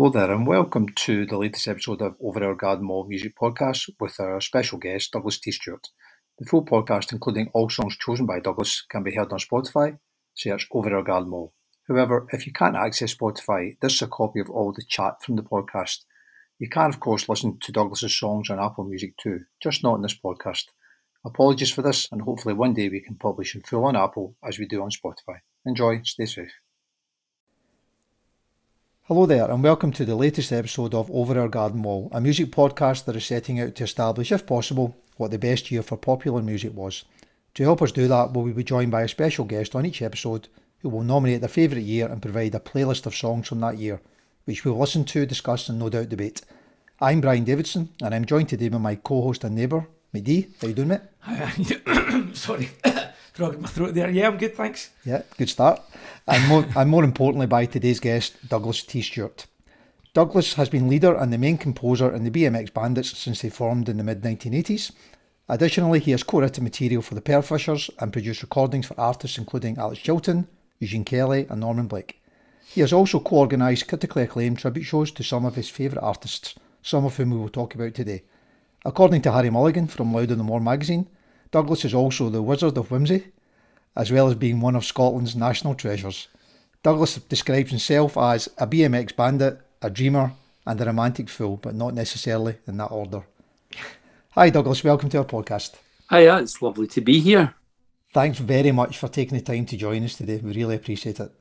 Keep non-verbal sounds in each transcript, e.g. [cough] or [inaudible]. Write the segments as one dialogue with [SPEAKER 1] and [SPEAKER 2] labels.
[SPEAKER 1] Hello there, and welcome to the latest episode of Over Our Garden Wall Music Podcast with our special guest, Duglas T. Stewart. The full podcast, including all songs chosen by Duglas, can be heard on Spotify. Search Over Our Garden Wall. However, if you can't access Spotify, this is a copy of all the chat from the podcast. You can, of course, listen to Duglas's songs on Apple Music too, just not in this podcast. Apologies for this, and hopefully one day we can publish in full on Apple as we do on Spotify. Enjoy, stay safe. Hello there, and welcome to the latest episode of Over Our Garden Wall, a music podcast that is setting out to establish, if possible, what the best year for popular music was. To help us do that, we'll be joined by a special guest on each episode who will nominate their favourite year and provide a playlist of songs from that year, which we'll listen to, discuss, and no doubt debate. I'm Brian Davidson, and I'm joined today by my co host and neighbour, McD. How you doing, mate? [coughs]
[SPEAKER 2] Sorry. Frog in my throat there. Yeah, I'm good, thanks.
[SPEAKER 1] Yeah, good start. And more, [laughs] and more importantly, by today's guest, Duglas T. Stewart. Duglas has been leader and the main composer in the BMX Bandits since they formed in the mid 1980s. Additionally, he has co written material for the Pearlfishers and produced recordings for artists including Alex Chilton, Eugene Kelly, and Norman Blake. He has also co organised critically acclaimed tribute shows to some of his favourite artists, some of whom we will talk about today. According to Harry Mulligan from Louder Than War magazine, Duglas is also the Wizard of Whimsy, as well as being one of Scotland's national treasures. Duglas describes himself as a BMX bandit, a dreamer, and a romantic fool, but not necessarily in that order. Hi, Duglas. Welcome to our podcast.
[SPEAKER 2] Hiya, it's lovely to be here.
[SPEAKER 1] Thanks very much for taking the time to join us today. We really appreciate it.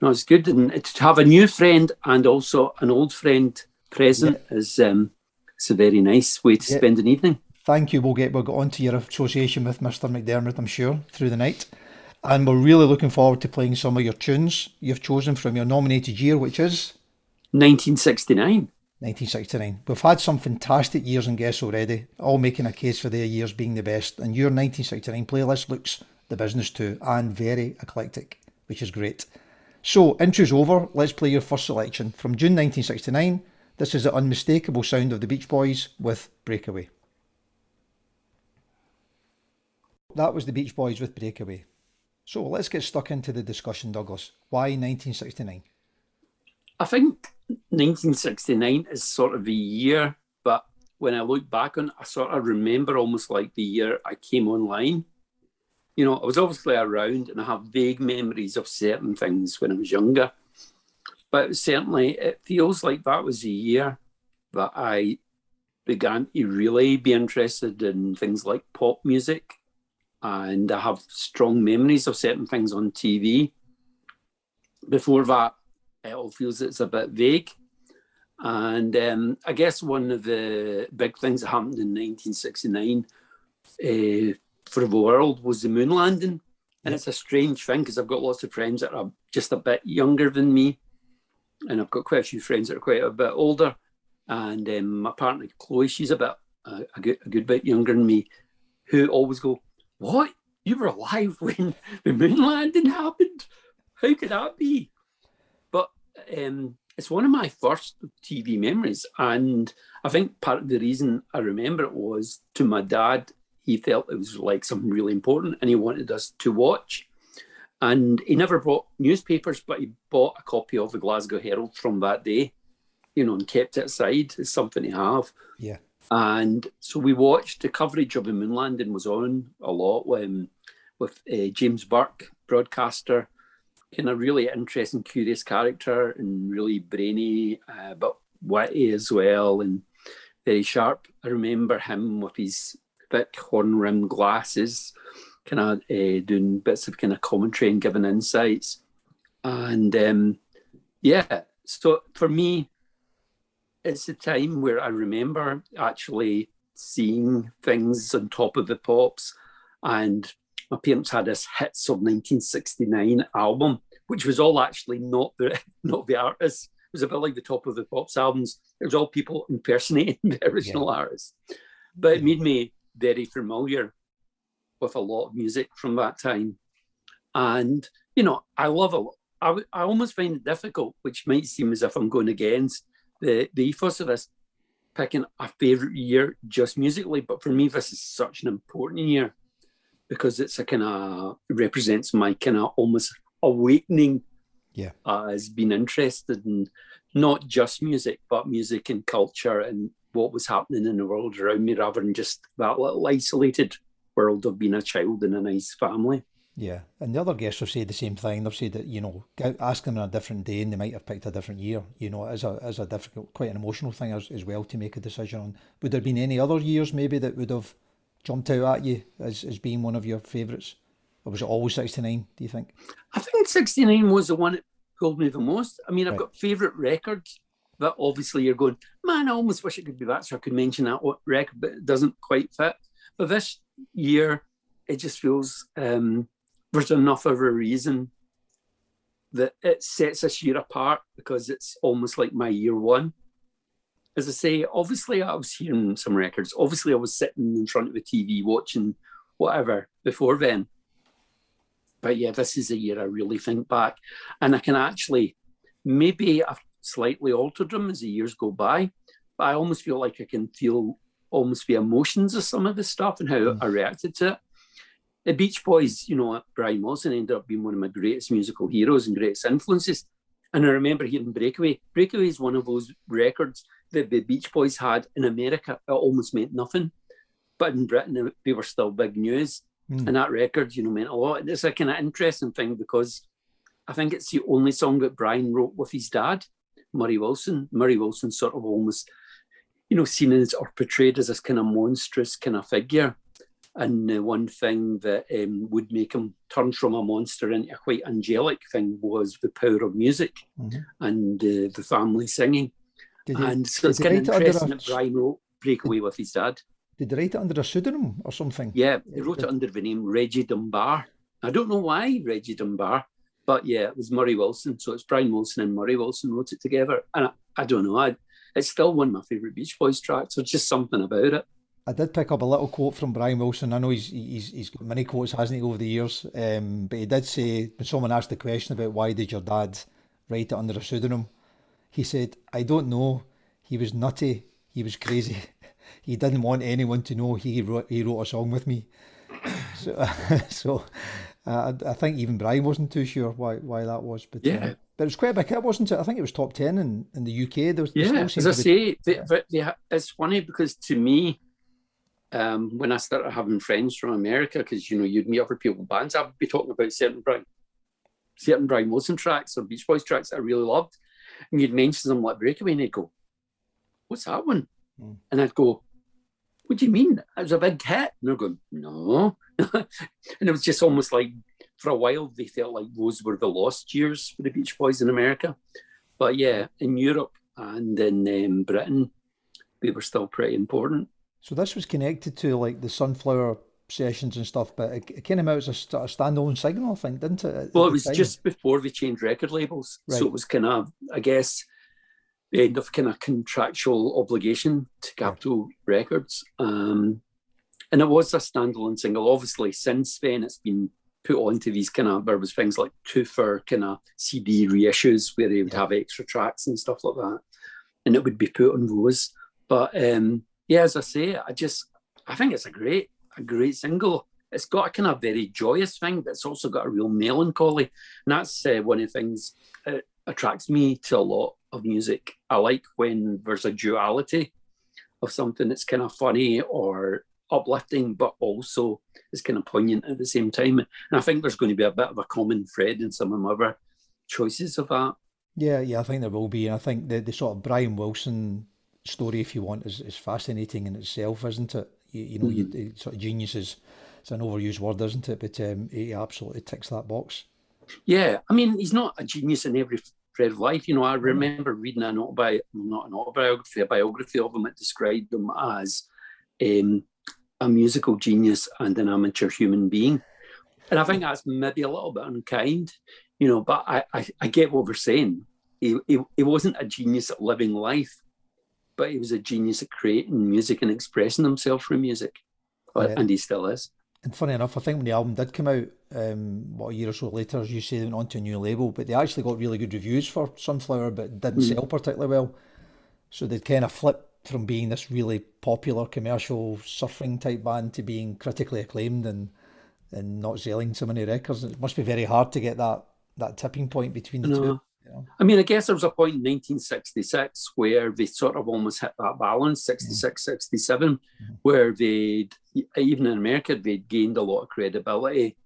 [SPEAKER 2] No, it's good, and to have a new friend and also an old friend present yeah. is um, it's a very nice way to yeah. spend an evening
[SPEAKER 1] thank you. We'll get we'll get on to your association with Mr. McDermott, I'm sure, through the night. And we're really looking forward to playing some of your tunes you've chosen from your nominated year, which is
[SPEAKER 2] 1969.
[SPEAKER 1] 1969. We've had some fantastic years and guests already, all making a case for their years being the best. And your 1969 playlist looks the business too, and very eclectic, which is great. So, intro's over. Let's play your first selection from June 1969. This is the unmistakable sound of the Beach Boys with Breakaway. That was the Beach Boys with Breakaway. So let's get stuck into the discussion, Duglas. Why 1969? I
[SPEAKER 2] think 1969 is sort of a year, but when I look back on it, I sort of remember almost like the year I came online. You know, I was obviously around and I have vague memories of certain things when I was younger. But certainly it feels like that was a year that I began to really be interested in things like pop music and I have strong memories of certain things on TV. Before that, it all feels it's a bit vague. And um, I guess one of the big things that happened in 1969 uh, for the world was the moon landing. And it's a strange thing because I've got lots of friends that are just a bit younger than me. And I've got quite a few friends that are quite a bit older. And um, my partner, Chloe, she's a bit, uh, a, good, a good bit younger than me, who always go, what? You were alive when [laughs] the moon landing happened? How could that be? But um, it's one of my first TV memories. And I think part of the reason I remember it was to my dad, he felt it was like something really important and he wanted us to watch. And he never bought newspapers, but he bought a copy of the Glasgow Herald from that day, you know, and kept it aside as something to have.
[SPEAKER 1] Yeah.
[SPEAKER 2] And so we watched the coverage of the moon landing was on a lot when, with uh, James Burke, broadcaster, kind of really interesting, curious character and really brainy, uh, but witty as well and very sharp. I remember him with his thick horn rimmed glasses, kind of uh, doing bits of kind of commentary and giving insights. And um, yeah, so for me, it's a time where I remember actually seeing things on top of the pops. And my parents had this hits of 1969 album, which was all actually not the [laughs] not the artists. It was a bit like the top of the pops albums. It was all people impersonating [laughs] the original yeah. artists. But it made me very familiar with a lot of music from that time. And, you know, I love it. I, I almost find it difficult, which might seem as if I'm going against the the ethos of this picking a favorite year just musically, but for me, this is such an important year because it's a kind of represents my kind of almost awakening
[SPEAKER 1] Yeah.
[SPEAKER 2] As being interested in not just music, but music and culture and what was happening in the world around me rather than just that little isolated world of being a child in a nice family.
[SPEAKER 1] Yeah, and the other guests have said the same thing. They've said that you know, ask them on a different day, and they might have picked a different year. You know, as a as a difficult, quite an emotional thing as, as well to make a decision on. Would there have been any other years maybe that would have jumped out at you as, as being one of your favourites, or was it always sixty nine? Do you think?
[SPEAKER 2] I think sixty nine was the one that pulled me the most. I mean, I've right. got favourite records, but obviously you're going, man, I almost wish it could be that, so I could mention that record, but it doesn't quite fit. But this year, it just feels. um there's enough of a reason that it sets this year apart because it's almost like my year one. As I say, obviously I was hearing some records. Obviously I was sitting in front of the TV watching whatever before then. But yeah, this is a year I really think back. And I can actually, maybe I've slightly altered them as the years go by, but I almost feel like I can feel almost the emotions of some of the stuff and how mm. I reacted to it the Beach Boys, you know, Brian Wilson ended up being one of my greatest musical heroes and greatest influences. And I remember hearing Breakaway. Breakaway is one of those records that the Beach Boys had in America. It almost meant nothing. But in Britain, they were still big news. Mm. And that record, you know, meant a lot. It's a kind of interesting thing because I think it's the only song that Brian wrote with his dad, Murray Wilson. Murray Wilson sort of almost, you know, seen as or portrayed as this kind of monstrous kind of figure. And the one thing that um, would make him turn from a monster into a quite angelic thing was the power of music mm-hmm. and uh, the family singing. Did He, and so it's kind of interesting that Brian wrote Breakaway with his dad.
[SPEAKER 1] Did he write it under a pseudonym or something?
[SPEAKER 2] Yeah, he wrote it under the name Reggie Dunbar. I don't know why Reggie Dunbar, but yeah, it was Murray Wilson. So it's Brian Wilson and Murray Wilson wrote it together. And I, I don't know, I, it's still one of my favourite Beach Boys tracks. There's just something about it.
[SPEAKER 1] I did pick up a little quote from Brian Wilson. I know he's he's, he's got many quotes, hasn't he, over the years? Um, but he did say when someone asked the question about why did your dad write it under a pseudonym, he said, "I don't know. He was nutty. He was crazy. [laughs] he didn't want anyone to know he wrote he wrote a song with me." [laughs] so, [laughs] so uh, I, I think even Brian wasn't too sure why why that was. But
[SPEAKER 2] yeah.
[SPEAKER 1] Uh, but it was quite a big hit, wasn't it? I think it was top ten in, in the UK. There was,
[SPEAKER 2] yeah, as I say, they, they, it's funny because to me, um, when I started having friends from America, because you know you'd meet other people bands, I'd be talking about certain Brian, certain Brian Wilson tracks or Beach Boys tracks that I really loved, and you'd mention them like Breakaway, and they'd go, "What's that one?" Mm. And I'd go, "What do you mean? It was a big hit?" And they're going, "No," [laughs] and it was just almost like for a while they felt like those were the lost years for the Beach Boys in America, but yeah, in Europe and in um, Britain, they were still pretty important.
[SPEAKER 1] So this was connected to like the sunflower sessions and stuff, but it, it came out as a, a standalone signal, I think, didn't it?
[SPEAKER 2] Well, it was time? just before they changed record labels, right. so it was kind of, I guess, the end of kind of contractual obligation to Capitol yeah. Records, um, and it was a standalone single. Obviously, since then it's been put onto these kind of there was things like two for kind of CD reissues where they would yeah. have extra tracks and stuff like that, and it would be put on those. But um, yeah, as I say, I just I think it's a great a great single. It's got a kind of very joyous thing, but it's also got a real melancholy, and that's uh, one of the things that attracts me to a lot of music. I like when there's a duality of something that's kind of funny or uplifting, but also is kind of poignant at the same time. And I think there's going to be a bit of a common thread in some of my other choices of that.
[SPEAKER 1] Yeah, yeah, I think there will be. And I think the, the sort of Brian Wilson story, if you want, is, is fascinating in itself, isn't it? You, you know, mm-hmm. you, sort of genius is it's an overused word, isn't it? But um, he absolutely ticks that box.
[SPEAKER 2] Yeah, I mean, he's not a genius in every thread of life. You know, I remember reading an autobi- not an autobiography, a biography of him that described him as um, a musical genius and an amateur human being. And I think that's maybe a little bit unkind, you know, but I, I, I get what we're saying. He, he, he wasn't a genius at living life but he was a genius at creating music and expressing himself through music, yeah. and he still is.
[SPEAKER 1] And funny enough, I think when the album did come out, um, what a year or so later, as you say, they went on to a new label, but they actually got really good reviews for Sunflower, but didn't mm. sell particularly well. So they'd kind of flipped from being this really popular commercial surfing type band to being critically acclaimed and and not selling so many records. It must be very hard to get that that tipping point between the two.
[SPEAKER 2] No.
[SPEAKER 1] You know?
[SPEAKER 2] I mean, I guess there was a point in 1966 where they sort of almost hit that balance, 66, 67, where they, even in America, they'd gained a lot of credibility.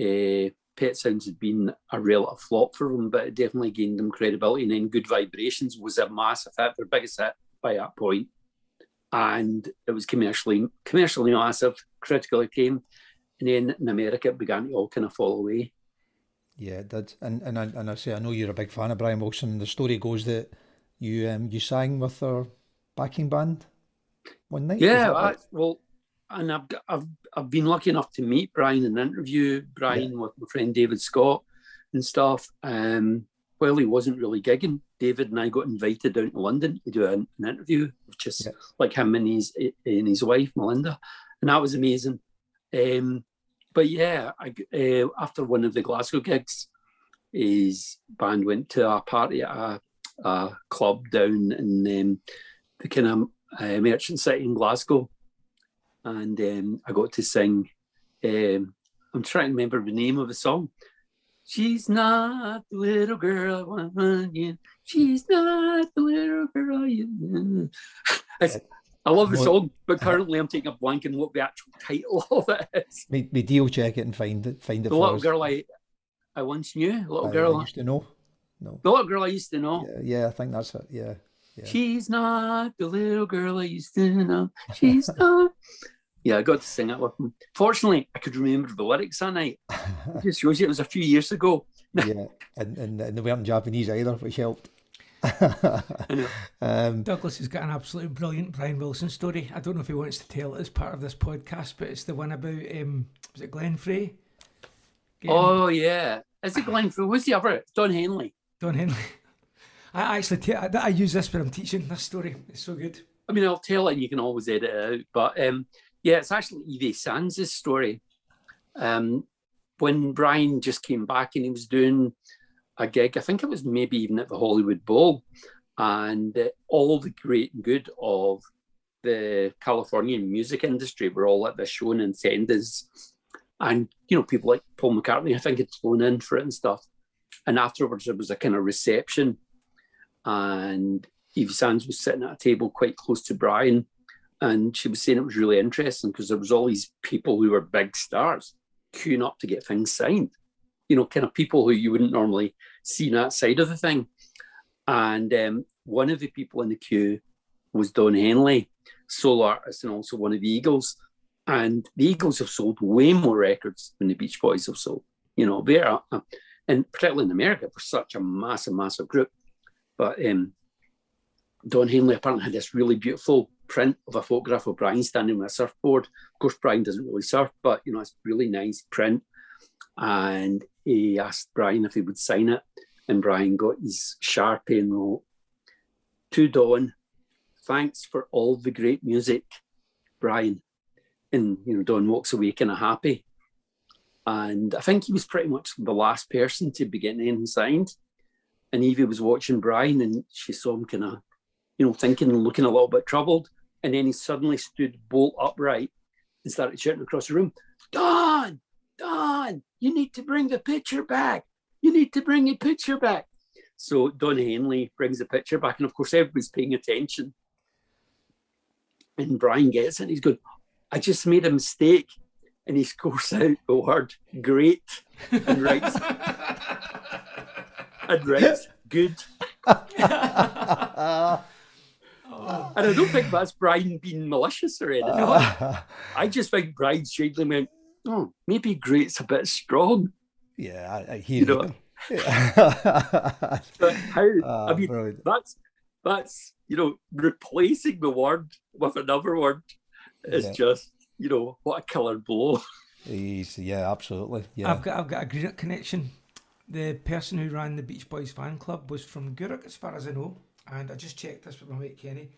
[SPEAKER 2] Uh, Pet Sounds had been a relative flop for them, but it definitely gained them credibility. And then Good Vibrations was a massive hit, their biggest hit by that point. And it was commercially commercially massive, critical acclaim. And then in America, it began to all kind of fall away.
[SPEAKER 1] Yeah, it did. And and I, and I say I know you're a big fan of Brian Wilson. The story goes that you um you sang with her backing band one night.
[SPEAKER 2] Yeah, I, well, and I've, got- I've I've been lucky enough to meet Brian and interview Brian with my friend David Scott and stuff. Um, while he wasn't really gigging, David and I got invited down to London to do an, an interview, which is
[SPEAKER 1] Yeah.
[SPEAKER 2] like him and his and his wife Melinda, and that was amazing. Um, but yeah, I, uh, after one of the Glasgow gigs, his band went to a party at a, a club down in um, the kind of uh, Merchant City in Glasgow, and um, I got to sing. Um, I'm trying to remember the name of the song. She's not the little girl I want. She's not the little girl you. [laughs] I love the
[SPEAKER 1] Well-
[SPEAKER 2] song, but currently I'm taking a blank on what the actual [laughs] title of it is.
[SPEAKER 1] Me, me deal check it and find it find it
[SPEAKER 2] The little
[SPEAKER 1] us.
[SPEAKER 2] girl I, I once knew. The little
[SPEAKER 1] I- I used to know. No.
[SPEAKER 2] The little girl I used to know.
[SPEAKER 1] Yeah, yeah, I think that's it. Yeah. Yeah.
[SPEAKER 2] She's not the little girl I used to know. She's [laughs] not. Yeah, I got to sing it with him. Fortunately, I could remember the lyrics that night. [laughs] It just shows you it was a few years ago.
[SPEAKER 1] yeah, and, and and they weren't Japanese either, which helped. [laughs]
[SPEAKER 2] know.
[SPEAKER 1] um,
[SPEAKER 3] Duglas has got an absolutely brilliant Brian Wilson story. I don't know if he wants to tell it as part of this podcast, but it's the one about um, was it Glenn Frey? Getting
[SPEAKER 2] Oh yeah, is it Glenn? Frey? Who's the other? Don Henley.
[SPEAKER 3] Don Henley. I actually ta- I, I use this when I'm teaching this story. It's so good.
[SPEAKER 2] I mean, I'll tell it, and you can always edit it out. But um, yeah, it's actually Evie Sands' story. Um, when Brian just came back and he was doing a gig, I think it was maybe even at the Hollywood Bowl, and uh, all the great and good of the Californian music industry were all at the show in Senders. And, you know, people like Paul McCartney, I think, had flown in for it and stuff. And afterwards, there was a kind of reception. And Evie Sands was sitting at a table quite close to Brian. And she was saying it was really interesting because there was all these people who were big stars queuing up to get things signed. You know, kind of people who you wouldn't normally see that side of the thing. And um, one of the people in the queue was Don Henley, solo artist and also one of the Eagles. And the Eagles have sold way more records than the Beach Boys have sold. You know, they're, uh, and particularly in America, for such a massive, massive group. But um, Don Henley apparently had this really beautiful print of a photograph of Brian standing with a surfboard. Of course, Brian doesn't really surf, but you know, it's really nice print. And he asked Brian if he would sign it, and Brian got his sharpie and wrote, "To Don, thanks for all the great music, Brian." And you know, Don walks away kind of happy. And I think he was pretty much the last person to be getting anything signed. And Evie was watching Brian, and she saw him kind of, you know, thinking and looking a little bit troubled. And then he suddenly stood bolt upright and started shouting across the room, Don, Don, you need to bring the picture back. You need to bring the picture back. So Don Henley brings the picture back, and of course, everybody's paying attention. And Brian gets it, and he's going, I just made a mistake. And he scores out the word great and writes, [laughs] and writes good. [laughs] And I don't think that's Brian being malicious or anything. I just think Brian strangely went, oh, maybe great's a bit strong.
[SPEAKER 1] yeah, I, I hear
[SPEAKER 2] You know,
[SPEAKER 1] you. [laughs] [laughs]
[SPEAKER 2] But how,
[SPEAKER 1] Ah,
[SPEAKER 2] I mean,
[SPEAKER 1] brilliant.
[SPEAKER 2] that's, that's, you know, replacing the word with another word is
[SPEAKER 1] Yeah.
[SPEAKER 2] just, you know, what a killer blow.
[SPEAKER 1] He's, yeah, absolutely. Yeah.
[SPEAKER 3] I've got I've got a Greenock connection. The person who ran the Beach Boys fan club was from Gourock, as far as I know. And I just checked this with my mate Kenny,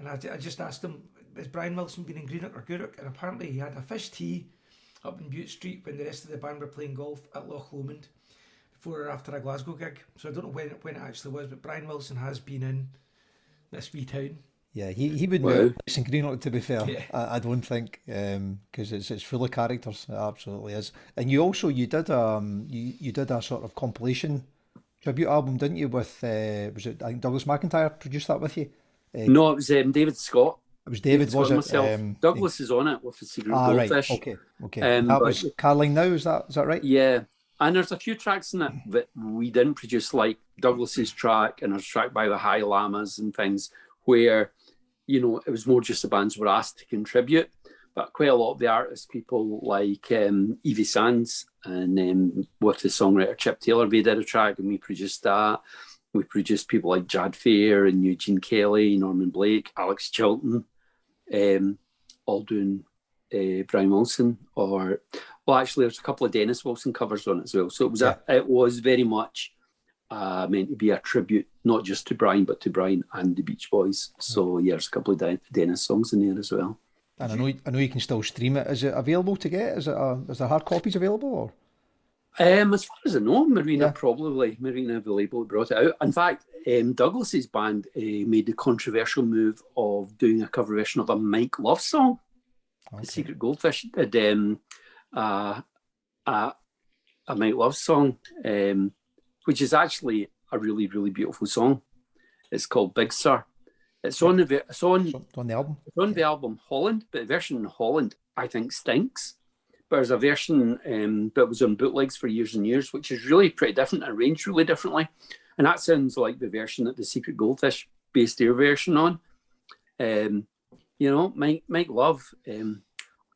[SPEAKER 3] and I, I just asked him, "Has Brian Wilson been in Greenock or Gourock?" And apparently he had a fish tea up in Butte Street when the rest of the band were playing golf at Loch Lomond before or after a Glasgow gig. So I don't know when when it actually was, but Brian Wilson has been in this wee town.
[SPEAKER 1] Yeah, he, he would
[SPEAKER 2] Wow.
[SPEAKER 1] know Mason Greenock, to be fair.
[SPEAKER 3] Yeah.
[SPEAKER 1] I, I don't think, because it's it's full of characters. It absolutely is. And you also, you did um you, you did a sort of compilation tribute album, didn't you, with, uh, was it, I think Douglas McIntyre produced that with you?
[SPEAKER 2] No, it was um, David Scott.
[SPEAKER 1] It was David, was it?
[SPEAKER 2] myself.
[SPEAKER 1] Um,
[SPEAKER 2] Douglas is on it with the Secret
[SPEAKER 1] Ah, right. Okay. Okay.
[SPEAKER 2] Um,
[SPEAKER 1] that was Caroline Now. Is that is that right?
[SPEAKER 2] Yeah, and there's a few tracks in it that we didn't produce, like Douglas's track and a track by the High Llamas and things, where you know it was more just the bands were asked to contribute. But quite a lot of the artists, people like um, Evie Sands and um, with the songwriter Chip Taylor, they did a track and we produced that. We produced people like Jad Fair and Eugene Kelly, Norman Blake, Alex Chilton, um, all doing uh, Brian Wilson or well, actually, there's a couple of Dennis Wilson covers on it as well. So it was a, it was very much uh, meant to be a tribute, not just to Brian, but to Brian and the Beach Boys. So yeah, there's a couple of Den- Dennis songs in there as well.
[SPEAKER 1] And I know I know you can still stream it. Is it available to get? Is it a, is there hard copies available or?
[SPEAKER 2] Um, as far as I know, Marina
[SPEAKER 1] Yeah.
[SPEAKER 2] probably Marina Vallejo brought it out. In fact, um, Douglas's band uh, made the controversial move of doing a cover version of a Mike Love song.
[SPEAKER 1] Okay.
[SPEAKER 2] The Secret Goldfish did um, uh, a, a Mike Love song, um, which is actually a really, really beautiful song. It's called Big Sur. It's on the it's on
[SPEAKER 1] on the album.
[SPEAKER 2] it's on the album Holland, but the version in Holland I think stinks. But there's a version um, that was on bootlegs for years and years, which is really pretty different, arranged really differently. And that sounds like the version that the Secret Goldfish based their version on. Um, you know, Mike, Mike Love, um,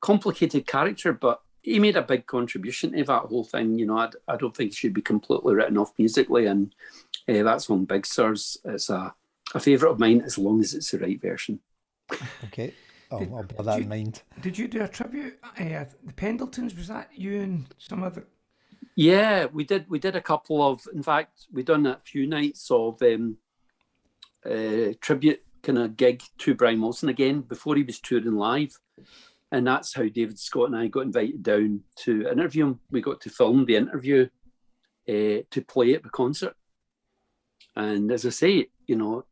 [SPEAKER 2] complicated character, but he made a big contribution to that whole thing. You know, I, I don't think it should be completely written off musically. And uh, that's on Big Sirs. It's a, a favourite of mine as long as it's the right version. [laughs]
[SPEAKER 1] Okay. I'll,
[SPEAKER 3] Did-
[SPEAKER 1] I'll bear that
[SPEAKER 3] you-
[SPEAKER 1] in mind.
[SPEAKER 3] Did you do a tribute? Uh, the Pendletons was that you and some other?
[SPEAKER 2] Yeah, we did. We did a couple of. In fact, we done a few nights of um, uh, tribute kind of gig to Brian Wilson again before he was touring live, and that's how David Scott and I got invited down to interview him. We got to film the interview uh, to play at the concert, and as I say, you know,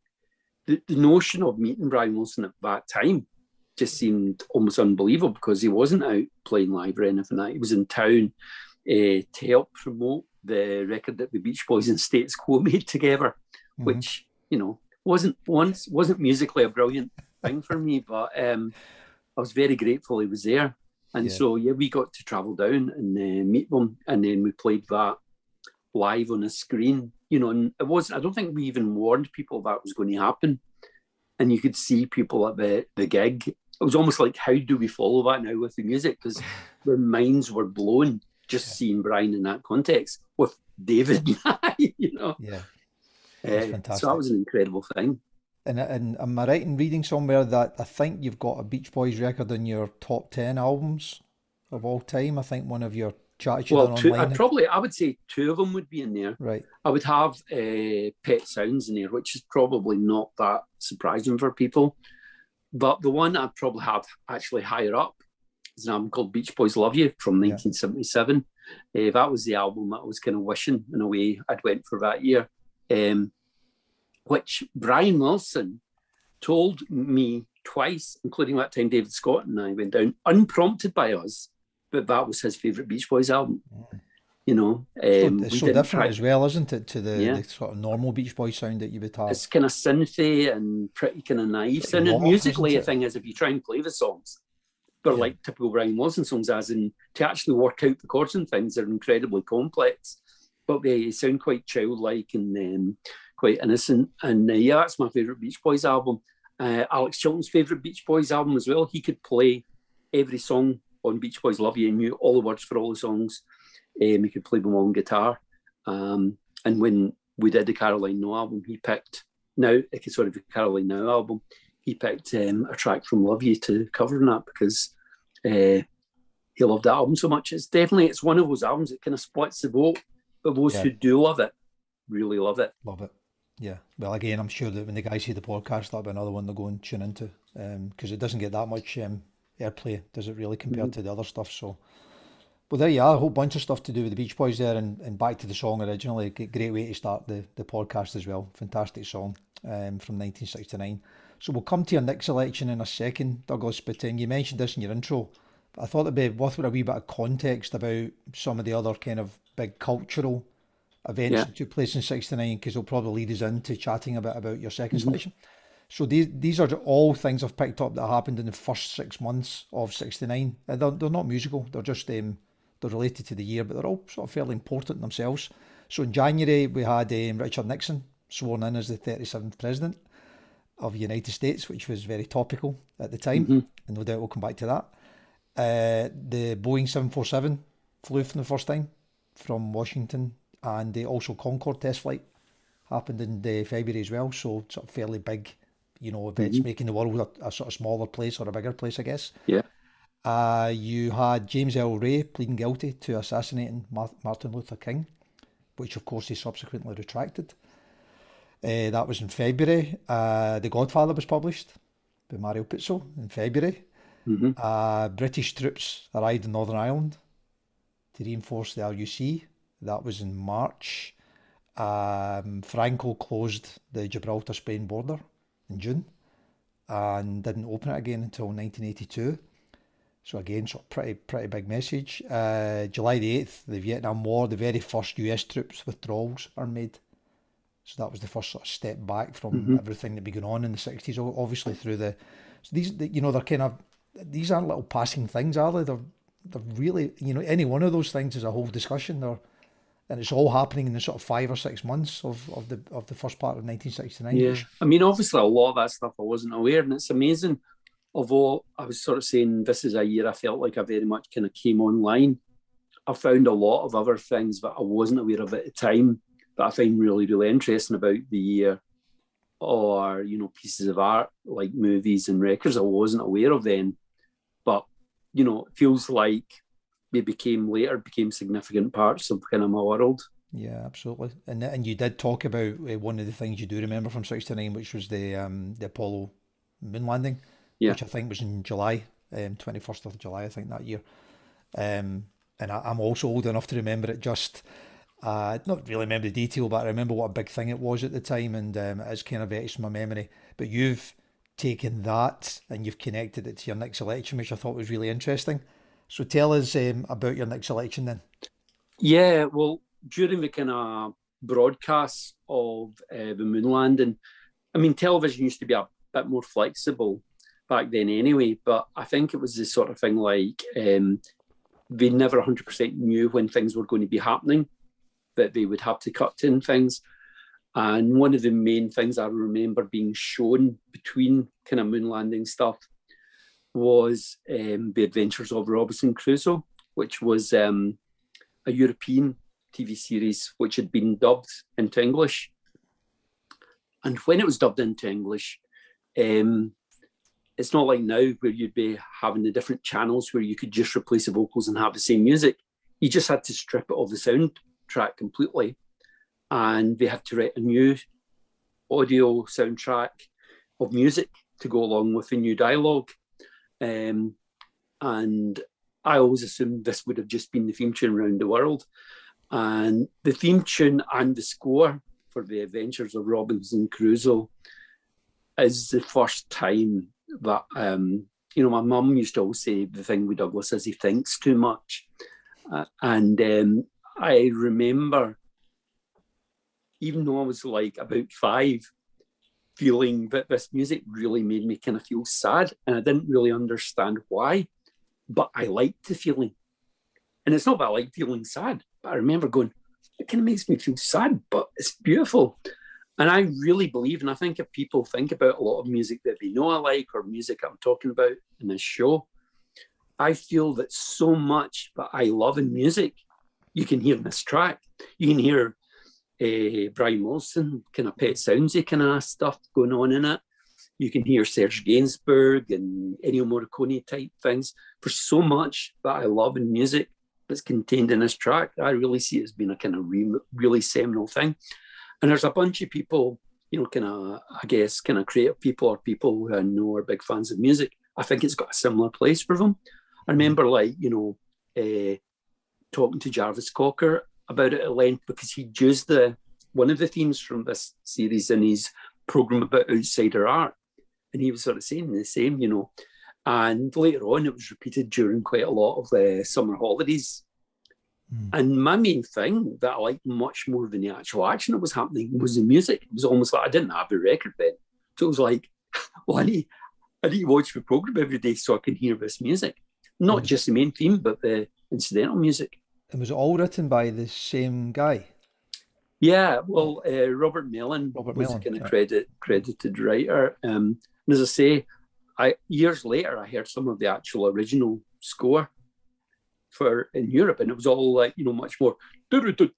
[SPEAKER 2] the, the notion of meeting Brian Wilson at that time just seemed almost unbelievable because he wasn't out playing live or anything like that. He was in town uh, to help promote the record that the Beach Boys and Status [laughs] Quo made together,
[SPEAKER 1] Mhm.
[SPEAKER 2] which you know wasn't once wasn't musically a brilliant thing for me, but um, I was very grateful he was there. And
[SPEAKER 1] Yeah.
[SPEAKER 2] so yeah, we got to travel down and uh, meet them, and then we played that live on a screen. You know, and it was I don't think we even warned people that was going to happen, and you could see people at the the gig. It was almost like, how do we follow that now with the music? Because [laughs] their minds were blown just seeing Brian in that context with David, [laughs] you know.
[SPEAKER 1] Yeah.
[SPEAKER 2] Uh, so that was an incredible thing.
[SPEAKER 1] And, and am I right in reading somewhere that I think you've got a Beach Boys record in your top 10 albums of all time? I think one of your
[SPEAKER 2] Well, two. I'd probably I would say two of them would be in there.
[SPEAKER 1] right.
[SPEAKER 2] I would have uh, Pet Sounds in there, which is probably not that surprising for people. But the one I'd probably have actually higher up is an album called Beach Boys Love You from
[SPEAKER 1] Yeah.
[SPEAKER 2] 1977. Uh, that was the album that I was kind of wishing in a way I'd went for that year. Um, which Brian Wilson told me twice, including that time David Scott and I went down, unprompted by us, but that was his favourite Beach Boys album. You know,
[SPEAKER 1] So
[SPEAKER 2] um,
[SPEAKER 1] it's so different
[SPEAKER 2] try-
[SPEAKER 1] as well, isn't it, to the,
[SPEAKER 2] Yeah.
[SPEAKER 1] the sort of normal Beach Boys sound that you would have?
[SPEAKER 2] it's kind of synthy and pretty kind of naive sounding. Musically, the thing is, if you try and play the songs, they're
[SPEAKER 1] Yeah.
[SPEAKER 2] like typical Brian Wilson songs, as in to actually work out the chords and things, they're incredibly complex, but they sound quite childlike and um, quite innocent. And uh, yeah, that's my favourite Beach Boys album. Uh, Alex Chilton's favourite Beach Boys album as well. He could play every song on Beach Boys Love You and knew all the words for all the songs. Um, he could play them all on guitar. Um, and when we did the Caroline No album, he picked now, okay, sorry, the Caroline Now album, he picked um, a track from Love You to cover on that because uh, he loved that album so much. It's definitely it's one of those albums that kind of splits the vote, but those
[SPEAKER 1] Yeah.
[SPEAKER 2] who do love it really love it.
[SPEAKER 1] Love it. Yeah. Well, again, I'm sure that when the guys see the podcast, that'll be another one they'll go and tune into because it doesn't get that much um, airplay, does it really, compared
[SPEAKER 2] Mm-hmm.
[SPEAKER 1] to the other stuff? So Well, there you are. A whole bunch of stuff to do with the Beach Boys there, and, and back to the song originally. Great way to start the, the podcast as well. Fantastic song um, from 1969. So we'll come to your next selection in a second, Duglas. But um, you mentioned this in your intro. But I thought it'd be worth with a wee bit of context about some of the other kind of big cultural events yeah. that took place in '69, because it'll probably lead us into chatting a bit about your 2nd mm-hmm. selection. So these these are all things I've picked up that happened in the first six months of '69. They're, they're not musical; they're just um, they're related to the year, but they're all sort of fairly important themselves. So in January we had um, Richard Nixon sworn in as the 37th president of the United States, which was very topical at the time, mm-hmm. and no doubt we'll come back to that. Uh, the Boeing 747 flew for the first time from Washington, and the also Concorde test flight happened in the February as well. So sort of fairly big, you know, events mm-hmm. making the world a, a, sort of smaller place or a bigger place, I guess.
[SPEAKER 2] Yeah.
[SPEAKER 1] Uh, you had James Earl Ray pleading guilty to assassinating Martin Luther King, which of course he subsequently retracted. Uh, that was in February. Uh, the Godfather was published by Mario Puzo in February. Mm-hmm. Uh, British troops arrived in Northern Ireland to reinforce the RUC. That was in March. Um, Franco closed the Gibraltar Spain border in June and didn't open it again until 1982. So again, sort of pretty pretty big message. Uh, July the eighth, the Vietnam War, the very first U.S. troops withdrawals are made. So that was the first sort of step back from mm-hmm. everything that began on in the sixties. Obviously through the, so these you know they're kind of these aren't little passing things, are they? They're they're really you know any one of those things is a whole discussion. They're and it's all happening in the sort of five or six months of, of the of the first part of 1969.
[SPEAKER 2] Yeah, I mean, obviously a lot of that stuff I wasn't aware, and it's amazing. Although I was sort of saying this is a year I felt like I very much kind of came online. I found a lot of other things that I wasn't aware of at the time that I find really really interesting about the year, or you know pieces of art like movies and records I wasn't aware of then, but you know it feels like they became later became significant parts of kind of my world.
[SPEAKER 1] Yeah, absolutely. And and you did talk about uh, one of the things you do remember from '69, which was the um, the Apollo moon landing, yeah. which I think was in July, twenty um, first of July, I think that year. Um, and I, am also old enough to remember it. Just uh, not really remember the detail, but I remember what a big thing it was at the time, and um, it's kind of etched in my memory. But you've taken that and you've connected it to your next election, which I thought was really interesting. So tell us um, about your next election then.
[SPEAKER 2] Yeah, well, during the kind of broadcasts of uh, the moon landing, I mean, television used to be a bit more flexible back then anyway, but I think it was this sort of thing like um, they never 100% knew when things were going to be happening, that they would have to cut in things. And one of the main things I remember being shown between kind of moon landing stuff was um, The Adventures of Robinson Crusoe, which was um, a European TV series which had been dubbed into English. And when it was dubbed into English, um, it's not like now where you'd be having the different channels where you could just replace the vocals and have the same music. You just had to strip it of the soundtrack completely. And they had to write a new audio soundtrack of music to go along with the new dialogue. Um, and I always assumed this would have just been the theme tune around the world. And the theme tune and the score for the Adventures of Robinson Crusoe is the first time that um, you know my mum used to always say the thing with Duglas is he thinks too much, uh, and um, I remember even though I was like about five, feeling that this music really made me kind of feel sad. And I didn't really understand why, but I liked the feeling. And it's not that I like feeling sad, but I remember going, it kind of makes me feel sad, but it's beautiful. And I really believe, and I think if people think about a lot of music that they know I like or music I'm talking about in this show, I feel that so much that I love in music, you can hear in this track. You can hear uh, Brian Wilson, kind of Pet Soundsy kind of stuff going on in it. You can hear Serge Gainsbourg and Ennio Morricone type things. For so much that I love in music that's contained in this track, I really see it as being a kind of re- really seminal thing. And there's a bunch of people, you know, kind of, I guess, kind of creative people or people who I know are big fans of music. I think it's got a similar place for them. I remember, like, you know, uh, talking to Jarvis Cocker about it at length because he'd used the one of the themes from this series in his program about outsider art, and he was sort of saying the same, you know. And later on, it was repeated during quite a lot of the summer holidays. Mm. And my main thing that I liked much more than the actual action that was happening was the music. It was almost like I didn't have a record then. So it was like, well, I need, I need to watch the program every day so I can hear this music. Not mm. just the main theme, but the incidental music.
[SPEAKER 1] And was it all written by the same guy?
[SPEAKER 2] Yeah, well, uh, Robert Mellin Robert was Mellin, kind of yeah. credit credited writer. Um, and as I say, I years later I heard some of the actual original score for in Europe, and it was all like you know much more you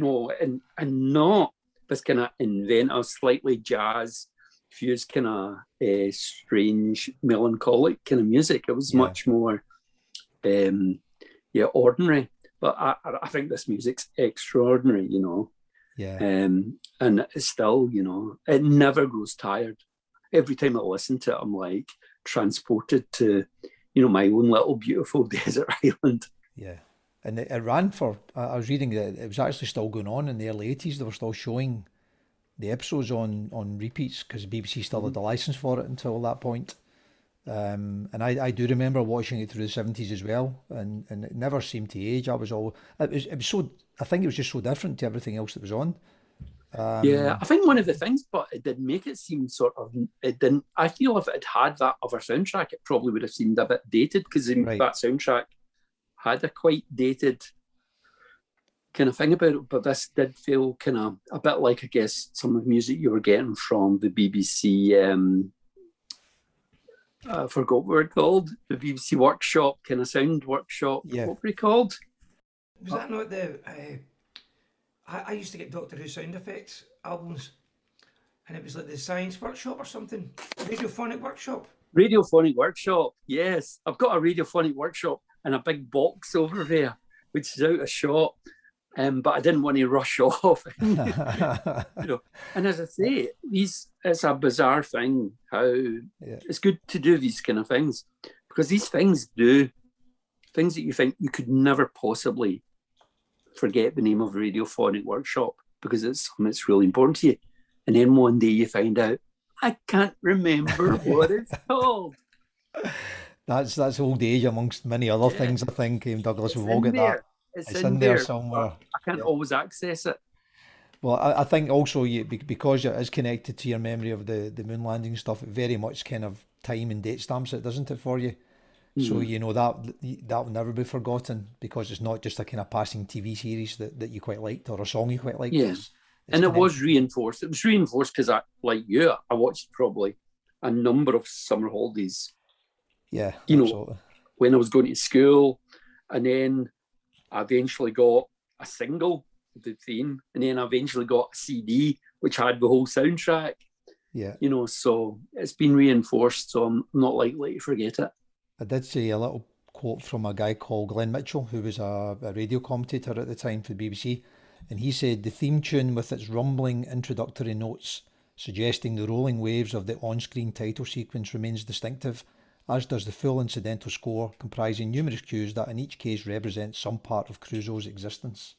[SPEAKER 2] know, and and not this kind of inventive, slightly jazz fused kind of uh, strange melancholic kind of music. It was yeah. much more um, yeah ordinary. But I, I think this music's extraordinary, you know.
[SPEAKER 1] Yeah.
[SPEAKER 2] Um, and it's still, you know, it never grows tired. Every time I listen to it, I'm like transported to, you know, my own little beautiful [laughs] desert island.
[SPEAKER 1] Yeah. And it, it ran for, I was reading that it was actually still going on in the early 80s. They were still showing the episodes on, on repeats because BBC still had the license for it until that point. Um, and I, I do remember watching it through the seventies as well, and, and it never seemed to age. I was all it was it was so I think it was just so different to everything else that was on.
[SPEAKER 2] Um, yeah, I think one of the things, but it did make it seem sort of it didn't. I feel if it had had that other soundtrack, it probably would have seemed a bit dated because right. that soundtrack had a quite dated kind of thing about it. But this did feel kind of a bit like I guess some of the music you were getting from the BBC. Um, I forgot what it's called. The BBC Workshop kind of sound workshop. Yeah. What were it called?
[SPEAKER 3] Was that not the? Uh, I, I used to get Doctor Who sound effects albums, and it was like the Science Workshop or something. Radiophonic Workshop.
[SPEAKER 2] Radiophonic Workshop. Yes, I've got a Radiophonic Workshop and a big box over there, which is out of shot. Um, but I didn't want to rush [laughs] off. [laughs] you know, and as I say, these it's a bizarre thing how yeah. it's good to do these kind of things because these things do things that you think you could never possibly forget the name of radiophonic workshop because it's something that's really important to you. And then one day you find out, I can't remember [laughs] what it's called.
[SPEAKER 1] That's that's old age amongst many other yeah. things. I think, um, Duglas, we've all got that.
[SPEAKER 2] It's, it's in, in, there, somewhere. I can't yeah. always access it.
[SPEAKER 1] Well, I, I think also you because it is connected to your memory of the, the moon landing stuff. It very much kind of time and date stamps it, doesn't it, for you? Mm. So hmm. you know that that will never be forgotten because it's not just a kind of passing TV series that, that you quite liked or a song you quite liked.
[SPEAKER 2] Yeah. It's, it's and it was reinforced. It was reinforced because I, like you, I watched probably a number of summer holidays.
[SPEAKER 1] Yeah,
[SPEAKER 2] you absolutely. know, when I was going to school, and then I eventually got a single, the theme, and then I eventually got a CD which had the whole soundtrack.
[SPEAKER 1] Yeah.
[SPEAKER 2] You know, so it's been reinforced, so I'm not likely to forget it.
[SPEAKER 1] I did see a little quote from a guy called Glenn Mitchell, who was a, a radio commentator at the time for the BBC, and he said the theme tune with its rumbling introductory notes suggesting the rolling waves of the on-screen title sequence remains distinctive as does the full incidental score, comprising numerous cues that in each case represent some part of Crusoe's existence.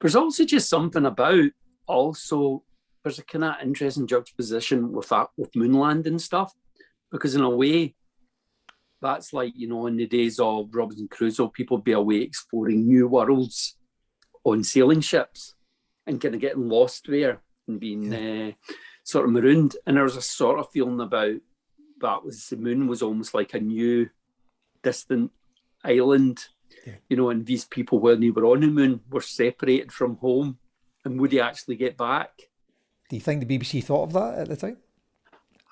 [SPEAKER 2] There's also just something about also there's a kind of interesting juxtaposition with that with Moonland and stuff, because in a way, that's like you know in the days of Robinson Crusoe, people be away exploring new worlds on sailing ships and kind of getting lost there and being yeah. uh, sort of marooned. And there was a sort of feeling about that was the moon was almost like a new distant island yeah. you know and these people when they were on the moon were separated from home and would they actually get back?
[SPEAKER 1] Do you think the bbc thought of that at the time?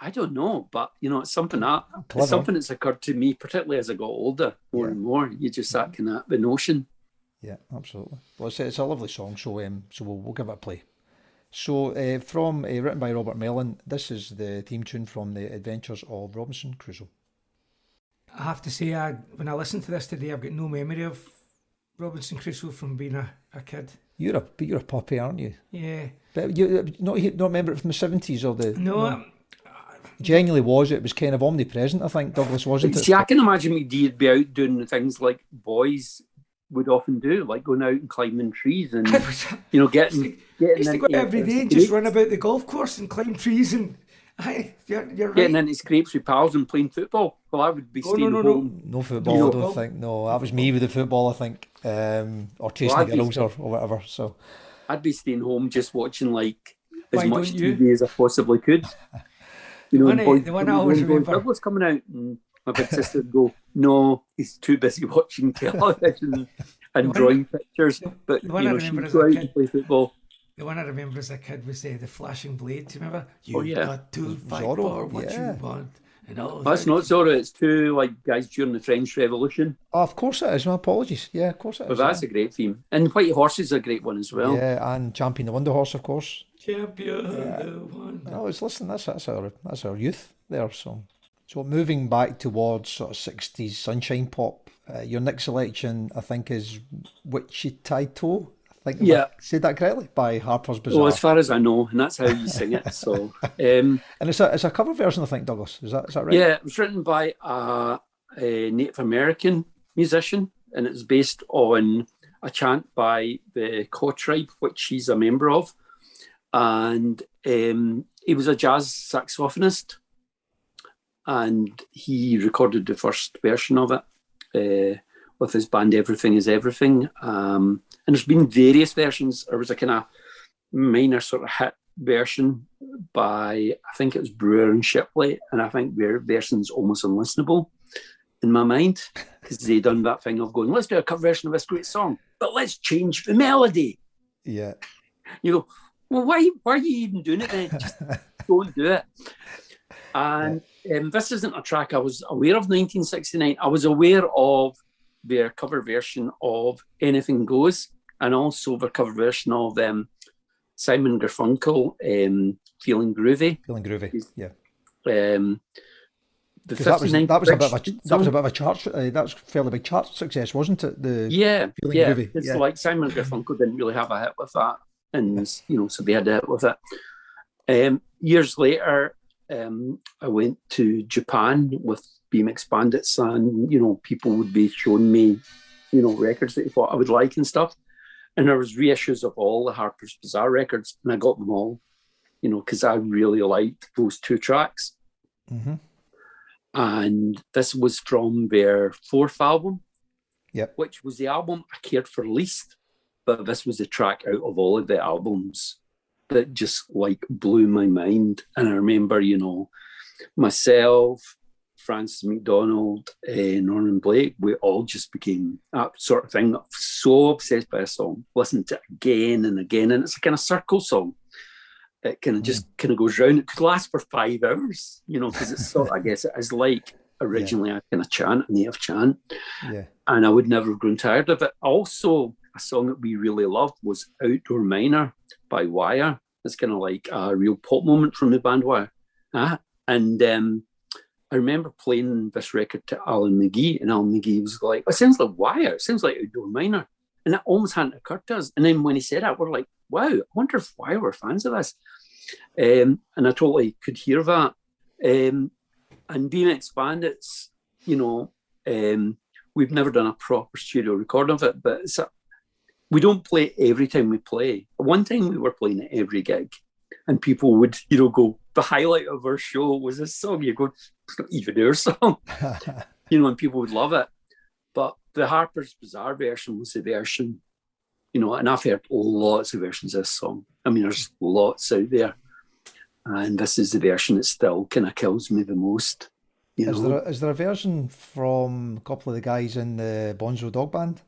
[SPEAKER 2] I don't know but you know it's something that it's something that's occurred to me particularly as i got older more yeah. and more you just that kind of the notion.
[SPEAKER 1] Yeah absolutely. Well it's, it's a lovely song so um so we'll, we'll give it a play so, uh, from uh, written by Robert Mellin, this is the theme tune from the Adventures of Robinson Crusoe.
[SPEAKER 3] I have to say, I, when I listen to this today, I've got no memory of Robinson Crusoe from being a, a kid.
[SPEAKER 1] You're a but you're a puppy, aren't you?
[SPEAKER 3] Yeah.
[SPEAKER 1] But you not not remember it from the seventies or the
[SPEAKER 3] no. no.
[SPEAKER 1] genuinely was. It was kind of omnipresent. I think Duglas wasn't it?
[SPEAKER 2] See, I can imagine McD be out doing the things like boys would often do, like going out and climbing trees and [laughs] you know getting getting
[SPEAKER 3] used to go
[SPEAKER 2] into
[SPEAKER 3] every day and just run about the golf course and climb trees and. [laughs] Aye, you're, you're right.
[SPEAKER 2] getting into scrapes with pals and playing football. Well, I would be
[SPEAKER 3] Oh, no,
[SPEAKER 2] staying
[SPEAKER 3] no, no.
[SPEAKER 2] home.
[SPEAKER 1] No football,
[SPEAKER 2] know-
[SPEAKER 1] I don't think. No, that was me with the football. I think, um, or chasing
[SPEAKER 2] Well,
[SPEAKER 1] the
[SPEAKER 2] I'd be-
[SPEAKER 1] girls or, or whatever. So
[SPEAKER 2] I'd be staying home just watching like as
[SPEAKER 3] Why
[SPEAKER 2] much
[SPEAKER 3] don't you?
[SPEAKER 2] TV as I possibly could. [laughs] You know,
[SPEAKER 3] one
[SPEAKER 2] boys
[SPEAKER 3] the one I
[SPEAKER 2] coming
[SPEAKER 3] always
[SPEAKER 2] home
[SPEAKER 3] remember-
[SPEAKER 2] Douglas coming out, and my big sister would go, "No, he's too busy [laughs] watching television and
[SPEAKER 3] one-
[SPEAKER 2] drawing pictures." But
[SPEAKER 3] the
[SPEAKER 2] you
[SPEAKER 3] one I
[SPEAKER 2] know,
[SPEAKER 3] remember
[SPEAKER 2] she'd
[SPEAKER 3] as
[SPEAKER 2] go
[SPEAKER 3] a
[SPEAKER 2] out
[SPEAKER 3] kid-
[SPEAKER 2] and play football.
[SPEAKER 3] The one I remember as a kid was uh, the flashing blade. Do you remember? You
[SPEAKER 2] Oh, yeah.
[SPEAKER 3] got to fight
[SPEAKER 1] Zorro,
[SPEAKER 3] for what
[SPEAKER 1] yeah.
[SPEAKER 3] you want. And all
[SPEAKER 2] That's
[SPEAKER 3] that.
[SPEAKER 2] not Zora. It's two like guys during the French Revolution.
[SPEAKER 1] oh, of course it is. My apologies. Yeah, of course it is.
[SPEAKER 2] But that's a great theme. And White Horse is a great one as well.
[SPEAKER 1] yeah, and champion the Wonder Horse, of course.
[SPEAKER 3] Champion, the one.
[SPEAKER 1] No, it's listen. That's that's our that's our youth there. So, so moving back towards sort of sixties sunshine pop. Uh, your next selection, I think, is Wichita Toe. I think. am I
[SPEAKER 2] Yeah.
[SPEAKER 1] said that correctly by Harpers Bizarre.
[SPEAKER 2] Well, as far as I know, and that's how you sing it. So, [laughs] um,
[SPEAKER 1] and it's a it's a cover version, I think, Duglas. Is that is that right?
[SPEAKER 2] yeah, it was written by a, a Native American musician, and it's based on a chant by the Kaw tribe, which he's a member of. And um, he was a jazz saxophonist, and he recorded the first version of it uh, with his band Everything Is Everything. Um, and there's been various versions. There was a kind of minor sort of hit version by I think it was Brewer and Shipley, and I think their version's almost unlistenable in my mind because they done that thing of going, let's do a cover version of this great song, but let's change the melody.
[SPEAKER 1] Yeah.
[SPEAKER 2] You go, well, why why are you even doing it then? Just [laughs] don't do it. And um, this isn't a track I was aware of 1969. I was aware of their cover version of Anything Goes and also their cover version of um, Simon Garfunkel, um, Feeling Groovy.
[SPEAKER 1] Feeling groovy. Yeah.
[SPEAKER 2] Um, the
[SPEAKER 1] that was that was a bit of a that was a bit of a chart. Uh, that's fairly big chart success, wasn't it? The
[SPEAKER 2] Yeah,
[SPEAKER 1] Feeling
[SPEAKER 2] yeah.
[SPEAKER 1] Groovy,
[SPEAKER 2] It's
[SPEAKER 1] yeah.
[SPEAKER 2] like Simon Garfunkel didn't really have a hit with that, and you know, so they had a hit with it. Um, years later, um, I went to Japan with BMX Bandits, and you know, people would be showing me, you know, records that they thought I would like and stuff. And there was reissues of all the Harpers Bizarre records, and I got them all, you know, because I really liked those two tracks.
[SPEAKER 1] Mm-hmm.
[SPEAKER 2] And this was from their fourth album,
[SPEAKER 1] Yep.
[SPEAKER 2] which was the album I cared for least. But this was the track out of all of the albums that just like blew my mind. And I remember, you know, myself, Francis McDonald, uh, Norman Blake, we all just became that sort of thing, so obsessed by a song, listened to it again and again. And it's a kind of circle song. It kind of just kind of goes round. It could last for five hours, you know, because it's sort I guess it is like originally a kind of chant, a native chant
[SPEAKER 1] Yeah.
[SPEAKER 2] and I would never have grown tired of it. Also, a song that we really loved was Outdoor Miner by Wire. It's kind of like a real pop moment from the band Wire. Ah, and um, I remember playing this record to Alan McGee, and Alan McGee was like, "It sounds like Wire. It sounds like Outdoor Miner." And that almost hadn't occurred to us. And then when he said that, we're like, "Wow, I wonder if Wire were fans of this." Um, and I totally could hear that. Um, and BMX Bandits, you know, um, we've never done a proper studio recording of it, but it's a, we don't play every time we play. One time we were playing it every gig, and people would, you know, go, the highlight of our show was this song. You go, it's not even our song, [laughs] you know, and people would love it. But the Harpers Bizarre version was the version, you know, and I've heard lots of versions of this song. I mean, there's lots out there. And this is the version that still kind of kills me the most. You
[SPEAKER 1] Is
[SPEAKER 2] know?
[SPEAKER 1] there a, is there a version from a couple of the guys in the Bonzo Dog Band?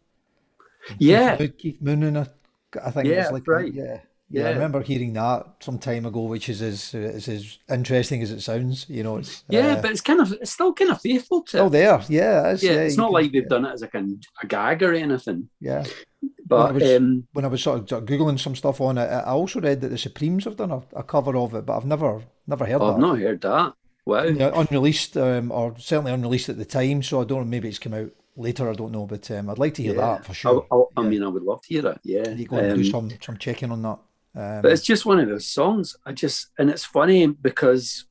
[SPEAKER 2] Yeah.
[SPEAKER 1] Keith, Moon- I, I think
[SPEAKER 2] Yeah,
[SPEAKER 1] it's like
[SPEAKER 2] right.
[SPEAKER 1] Yeah. yeah, I remember hearing that some time ago, which is as is as interesting as it sounds. You know, it's
[SPEAKER 2] Yeah,
[SPEAKER 1] uh,
[SPEAKER 2] but it's kind of it's still kind of faithful to.
[SPEAKER 1] still there. Yeah, it is,
[SPEAKER 2] yeah,
[SPEAKER 1] yeah.
[SPEAKER 2] it's not
[SPEAKER 1] can-
[SPEAKER 2] like they've
[SPEAKER 1] yeah,
[SPEAKER 2] done it as like a, a gag or anything.
[SPEAKER 1] Yeah,
[SPEAKER 2] But
[SPEAKER 1] was-
[SPEAKER 2] um,
[SPEAKER 1] when I was sort of, googling some stuff on it, I I also read that the Supremes have done a, a cover of it, but I've never never heard
[SPEAKER 2] I've
[SPEAKER 1] that.
[SPEAKER 2] not heard that. Wow.
[SPEAKER 1] Yeah, unreleased, um, or certainly unreleased at the time. So I don't know. Maybe it's come out later. I don't know, but um, I'd like to hear
[SPEAKER 2] Yeah.
[SPEAKER 1] that for sure.
[SPEAKER 2] I, I, I
[SPEAKER 1] Yeah.
[SPEAKER 2] mean, I would love to hear it. Yeah.
[SPEAKER 1] you go and do
[SPEAKER 2] Um,
[SPEAKER 1] some some checking on that. Um,
[SPEAKER 2] but it's just one of those songs. I just and it's funny because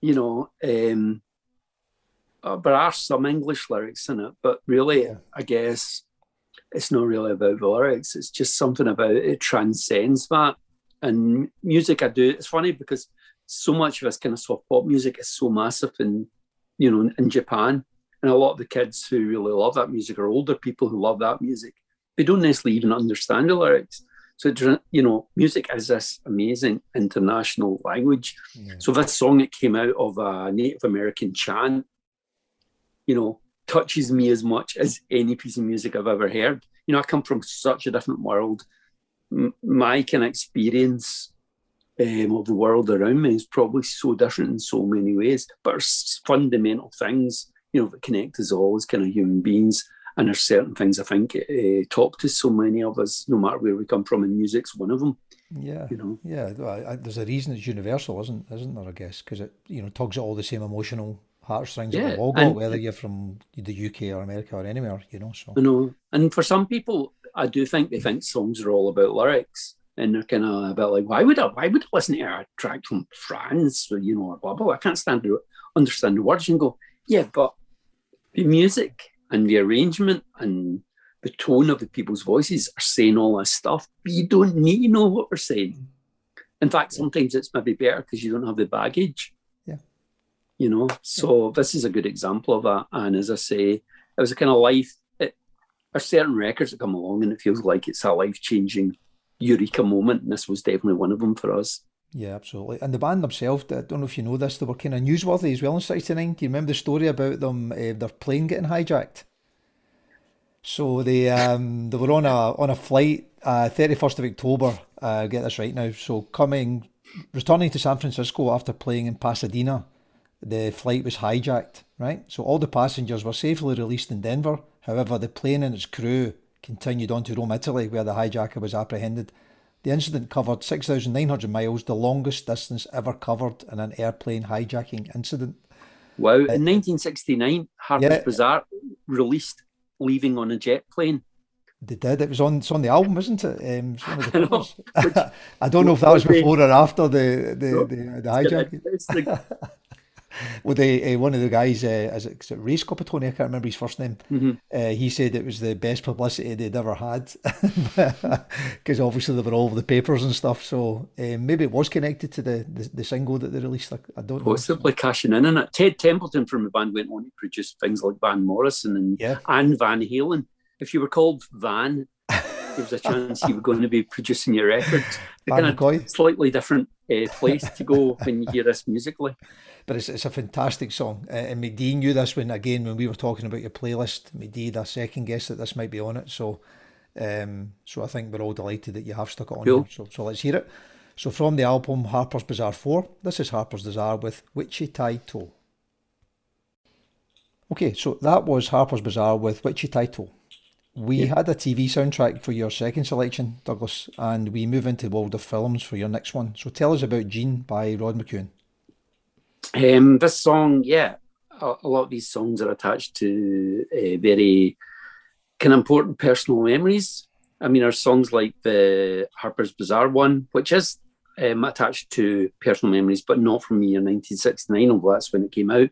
[SPEAKER 2] you know, um, uh, there are some English lyrics in it, but really, yeah. I guess it's not really about the lyrics. It's just something about it, it transcends that. And music, I do. It's funny because so much of this kind of soft pop music is so massive in, you know, in Japan, and a lot of the kids who really love that music are older people who love that music. They don't necessarily even understand the lyrics. So, you know, music is this amazing international language. Yeah. So, this song that came out of a Native American chant, you know, touches me as much as any piece of music I've ever heard. You know, I come from such a different world. M- my kind of experience um, of the world around me is probably so different in so many ways, but fundamental things, you know, that connect us all as kind of human beings. And there's certain things I think uh, talk to so many of us, no matter where we come from, and music's one of them.
[SPEAKER 1] Yeah, you know, yeah. I, I, there's a reason it's universal, isn't isn't there? I guess because it you know tugs at all the same emotional heartstrings yeah, that we've all got, whether you're from the UK or America or anywhere, you know. So
[SPEAKER 2] I know, and for some people, I do think they think songs are all about lyrics, and they're kind of about like, why would I? Why would I listen to a track from France, or, you know, or blah blah? I can't stand to understand the words and go, yeah, but the music and the arrangement and the tone of the people's voices are saying all this stuff, but you don't need to know what they're saying. In fact, sometimes it's maybe better because you don't have the baggage Yeah. you know. So this is a good example of that. And as I say, it was a kind of life. It, are certain records that come along, and it feels like it's a life changing eureka moment. And this was definitely one of them for us.
[SPEAKER 1] Yeah, absolutely. And the band themselves, I don't know if you know this, they were kind of newsworthy as well in '69. Do you remember the story about them, uh, their plane getting hijacked? So they um, they were on a on a flight, uh, first of October. Uh, get this right now. So coming, returning to San Francisco after playing in Pasadena, the flight was hijacked, right? So all the passengers were safely released in Denver. However, the plane and its crew continued on to Rome, Italy, where the hijacker was apprehended. The incident covered 6,900 miles, the longest distance ever covered in an airplane hijacking incident.
[SPEAKER 2] Wow. Uh, in 1969, Harper's yeah, Bizarre released Leaving on a Jet Plane.
[SPEAKER 1] They did. It was on. It's on the album, isn't it? Um, [laughs] I, know, which, [laughs] I don't know if that was before or after the the, no, the, the hijacking. [laughs] well, the uh, one of the guys, uh, is it, is it Ray Scoppettone? I can't remember his first name. Mm-hmm. Uh, he said it was the best publicity they'd ever had [laughs] because obviously they were all over the papers and stuff. So um, maybe it was connected to the, the, the single that they released. I, I don't
[SPEAKER 2] know. Possibly cashing in on it. Ted Templeman from the band went on to produce things like Van Morrison and yeah. and Van Halen. If you were called Van, there was a [laughs] chance you were going to be producing your record. kind of slightly different uh, place to go when you hear this musically [laughs]
[SPEAKER 1] but it's, it's a fantastic song. Uh, and McDee knew this when again when we were talking about your playlist. McDee, the second guess that this might be on it. So, um, so I think we're all delighted that you have stuck it on. Cool. So, so let's hear it. So from the album Harpers Bizarre Four, this is Harpers Bizarre with Witchy To. Okay, so that was Harpers Bizarre with Witchy To. We yeah. had a TV soundtrack for your second selection, Duglas, and we move into the world of films for your next one. So tell us about Jean by Rod McKuen.
[SPEAKER 2] Um, this song, yeah, a, a, lot of these songs are attached to uh, very kind of important personal memories. I mean, are songs like the Harpers Bizarre one, which is um, attached to personal memories, but not from me in 1969, although that's when it came out.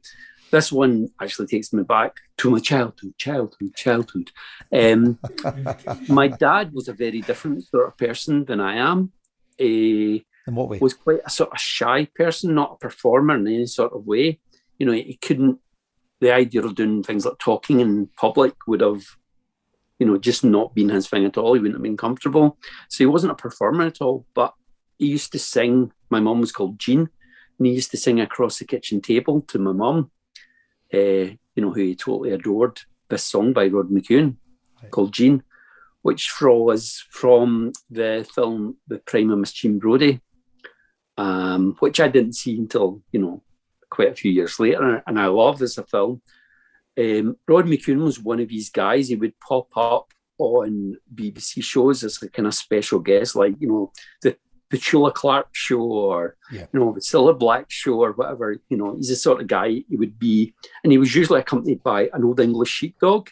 [SPEAKER 2] This one actually takes me back to my childhood, childhood, childhood. Um, [laughs] my dad was a very different sort of person than I am. Uh,
[SPEAKER 1] in what way?
[SPEAKER 2] Was quite a sort of shy person, not a performer in any sort of way. You know, he couldn't. The idea of doing things like talking in public would have, you know, just not been his thing at all. He wouldn't have been comfortable. So he wasn't a performer at all. But he used to sing. My mum was called Jean, and he used to sing across the kitchen table to my mum. Uh, you know, who he totally adored. This song by Rod McKuen right. called Jean, which was from the film The Prime of Miss Jean Brodie, um, which I didn't see until you know quite a few years later, and I love as a film. Um, Rod McKuen was one of these guys. He would pop up on BBC shows as a kind of special guest, like you know the Petula Clark show or yeah. you know the Cilla Black show or whatever. You know, he's the sort of guy he would be, and he was usually accompanied by an old English sheepdog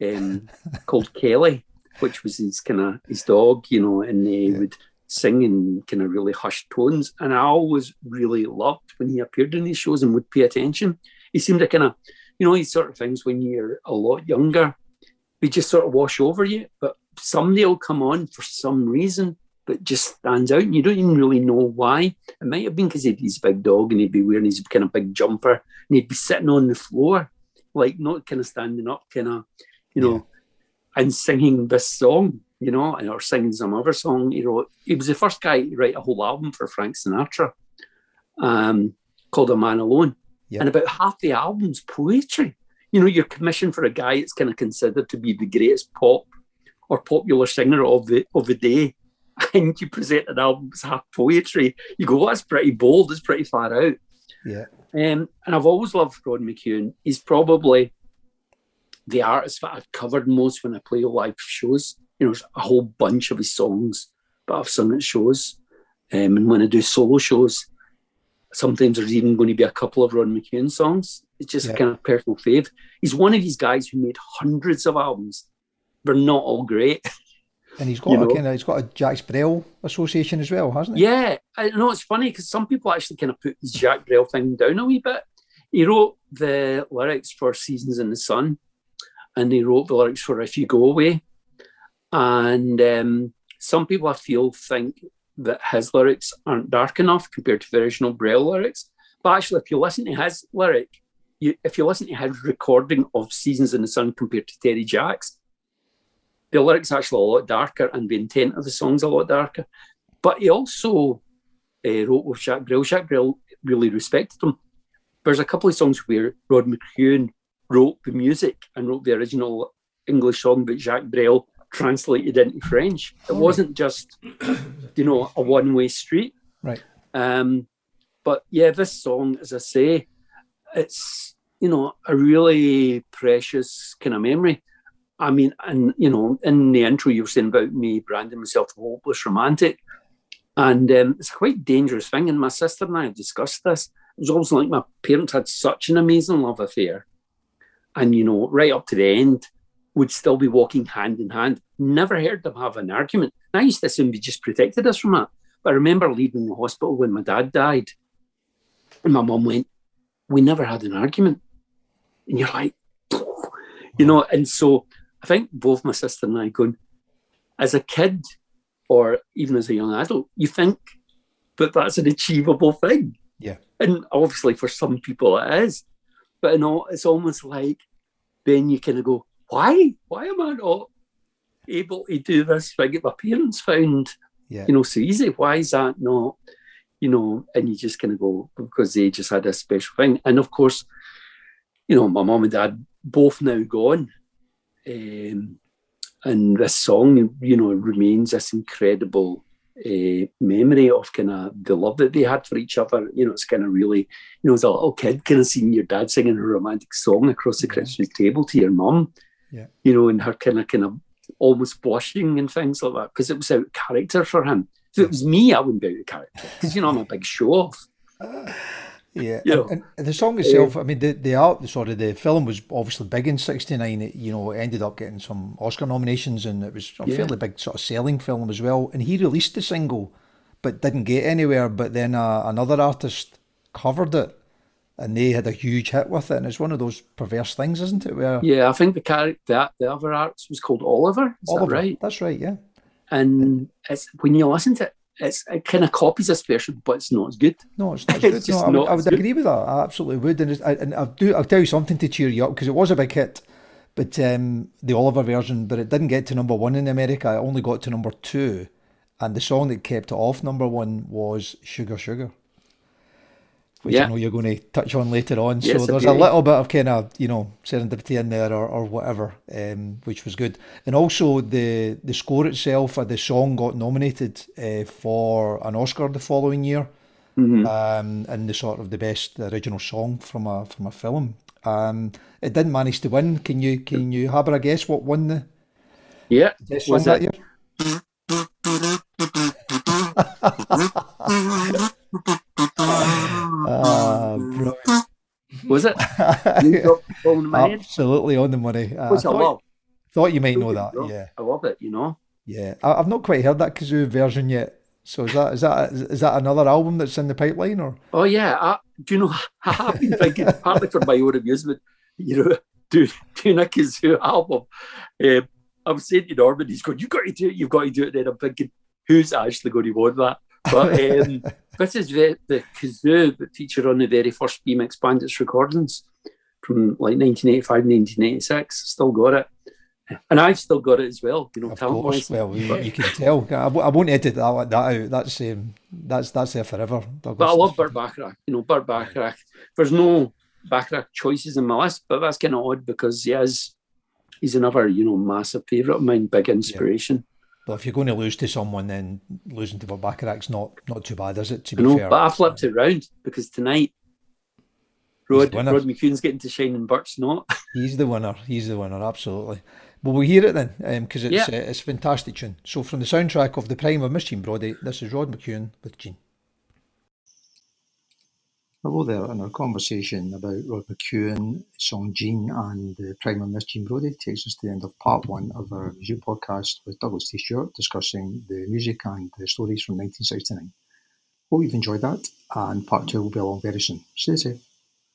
[SPEAKER 2] um, [laughs] called Kelly, which was his kind of his dog. You know, and they yeah. would singing kind of really hushed tones. And I always really loved when he appeared in these shows and would pay attention. He seemed to kind of, you know, these sort of things when you're a lot younger, they just sort of wash over you. But somebody will come on for some reason that just stands out and you don't even really know why. It might have been because he'd his big dog and he'd be wearing his kind of big jumper and he'd be sitting on the floor, like not kind of standing up, kind of, you know, yeah. and singing this song, you know, or singing some other song. You know, he was the first guy to write a whole album for Frank Sinatra um, called A Man Alone. Yeah. And about half the album's poetry. You know, you're commissioned for a guy that's kind of considered to be the greatest pop or popular singer of the of the day [laughs] and you present an album as half poetry, you go, well, that's pretty bold, it's pretty far out.
[SPEAKER 1] Yeah.
[SPEAKER 2] Um, and I've always loved Rod McKuen. He's probably the artist that I've covered most when I play live shows. You know, a whole bunch of his songs but I've sung at shows. Um, and when I do solo shows, sometimes there's even going to be a couple of Rod McKuen songs. It's just yeah. kind of personal fave. He's one of these guys who made hundreds of albums. They're not all great. [laughs]
[SPEAKER 1] And he's got you a kind of, he's got a Jacques Brel association as well, hasn't he?
[SPEAKER 2] Yeah, I know it's funny because some people actually kind of put the Jacques Brel thing down a wee bit. He wrote the lyrics for Seasons in the Sun, and he wrote the lyrics for If You Go Away. And um, some people I feel think that his lyrics aren't dark enough compared to the original Brel lyrics. But actually, if you listen to his lyric, you, if you listen to his recording of Seasons in the Sun compared to Terry Jacks, the lyrics actually a lot darker and the intent of the song's a lot darker. But he also uh, wrote with Jacques Brel. Jacques Brel really respected him. There's a couple of songs where Rod McKuen wrote the music and wrote the original English song, but Jacques Brel translated into French. It wasn't just, you know, a one-way street.
[SPEAKER 1] Right.
[SPEAKER 2] Um, but yeah, this song, as I say, it's you know a really precious kind of memory. I mean, and you know, in the intro, you were saying about me branding myself hopeless romantic, and um, it's a quite dangerous thing. And my sister and I have discussed this. It was always like my parents had such an amazing love affair, and you know, right up to the end, would still be walking hand in hand. Never heard them have an argument. And I used to assume they just protected us from that. But I remember leaving the hospital when my dad died, and my mum went, "We never had an argument," and you're like, you know, and so I think both my sister and I going, as a kid or even as a young adult, you think that that's an achievable thing.
[SPEAKER 1] Yeah.
[SPEAKER 2] And obviously for some people it is. But you know, it's almost like then you kind of go, why? Why am I not able to do this thing that my parents found,
[SPEAKER 1] yeah.
[SPEAKER 2] you know, so easy? Why is that not, you know, and you just kind of go, because they just had a special thing. And of course, you know, my mom and dad both now gone. Um, and this song, you know, remains this incredible uh, memory of kind of the love that they had for each other. You know, it's kind of really, you know, as a little kid, kind of seeing your dad singing a romantic song across the Christmas table to your mum.
[SPEAKER 1] Yeah.
[SPEAKER 2] You know, and her kind of, kind of almost blushing and things like that because it was out of character for him. If it was me, I wouldn't be out of character because you know I'm a big show off. [laughs]
[SPEAKER 1] Yeah, you know, and, and, the song itself, uh, I mean, the the art, sorry, the film was obviously big in '69. It you know ended up getting some Oscar nominations, and it was a yeah. fairly big sort of selling film as well. And he released the single, but didn't get anywhere. But then uh, another artist covered it, and they had a huge hit with it. And it's one of those perverse things, isn't it? Where
[SPEAKER 2] yeah, I think the character that the other artist was called Oliver. Is Oliver, that right?
[SPEAKER 1] That's right. Yeah.
[SPEAKER 2] And it's when you listen to it, it's it kind of copies this version, but it's not as good.
[SPEAKER 1] No, it's not as good. [laughs] it's no, I would, I would agree with that. I absolutely would. And, I, and I'll do. I'll tell you something to cheer you up because it was a big hit, but um, the Oliver version, but it didn't get to number one in America. It only got to number two, and the song that kept it off number one was "Sugar Sugar." Which yeah. I know you're going to touch on later on. Yes, so there's okay. a little bit of kind of you know serendipity in there or, or whatever, um, which was good. And also the the score itself, uh, the song got nominated uh, for an Oscar the following year,
[SPEAKER 2] mm-hmm.
[SPEAKER 1] um, in the sort of the best original song from a from a film. Um, it didn't manage to win. Can you can you have a guess what won the?
[SPEAKER 2] Yeah,
[SPEAKER 1] best song that year? [laughs] [laughs] Ah.
[SPEAKER 2] Was it? [laughs]
[SPEAKER 1] Absolutely on the money.
[SPEAKER 2] Uh, Which I, I thought, love.
[SPEAKER 1] Thought you might know that. Yeah,
[SPEAKER 2] I love it. You know.
[SPEAKER 1] Yeah, I, have not quite heard that kazoo version yet. So is that is that is that another album that's in the pipeline or?
[SPEAKER 2] Oh yeah, I, do you know? [laughs] I have been thinking [laughs] partly for my own amusement. You know, do doing a kazoo album. Um, I'm saying to Norman, he's going, "You've got to do it. You've got to do it." Then I'm thinking, who's actually going to want that? But [laughs] um, this is the, the kazoo that featured on the very first BMX Bandits recordings from like 1985, 1986. Still got it. And I've still got it as well, you know.
[SPEAKER 1] Of course, well, you, you, can tell. I, I won't edit that, that out. That's um, that's that's there forever.
[SPEAKER 2] Duglas. But I love Burt Bacharach. You know, Burt Bacharach. There's no Bacharach choices in my list, but that's kind of odd because he is he's another you know massive favourite of mine, big inspiration.
[SPEAKER 1] But if you're going to lose to someone, then losing to Burt Bacharach's not not too bad, is it? To
[SPEAKER 2] be know, fair, but I flipped it round because tonight Rod, Rod McKuen's getting to shine and Burt's not.
[SPEAKER 1] He's the winner. He's the winner, absolutely. Well, we'll hear it then, because um, it's yeah. uh, it's fantastic tune. So, from the soundtrack of The Prime of Jean Brodie, this is Rod McKuen with Jean. Hello there, in our conversation about Rod McKuen, song Jean, and The Prime of Miss Jean Brodie takes us to the end of part one of our music podcast with Duglas T. Stewart discussing the music and the stories from 1969. Hope you've enjoyed that, and part two will be along very soon. Stay safe.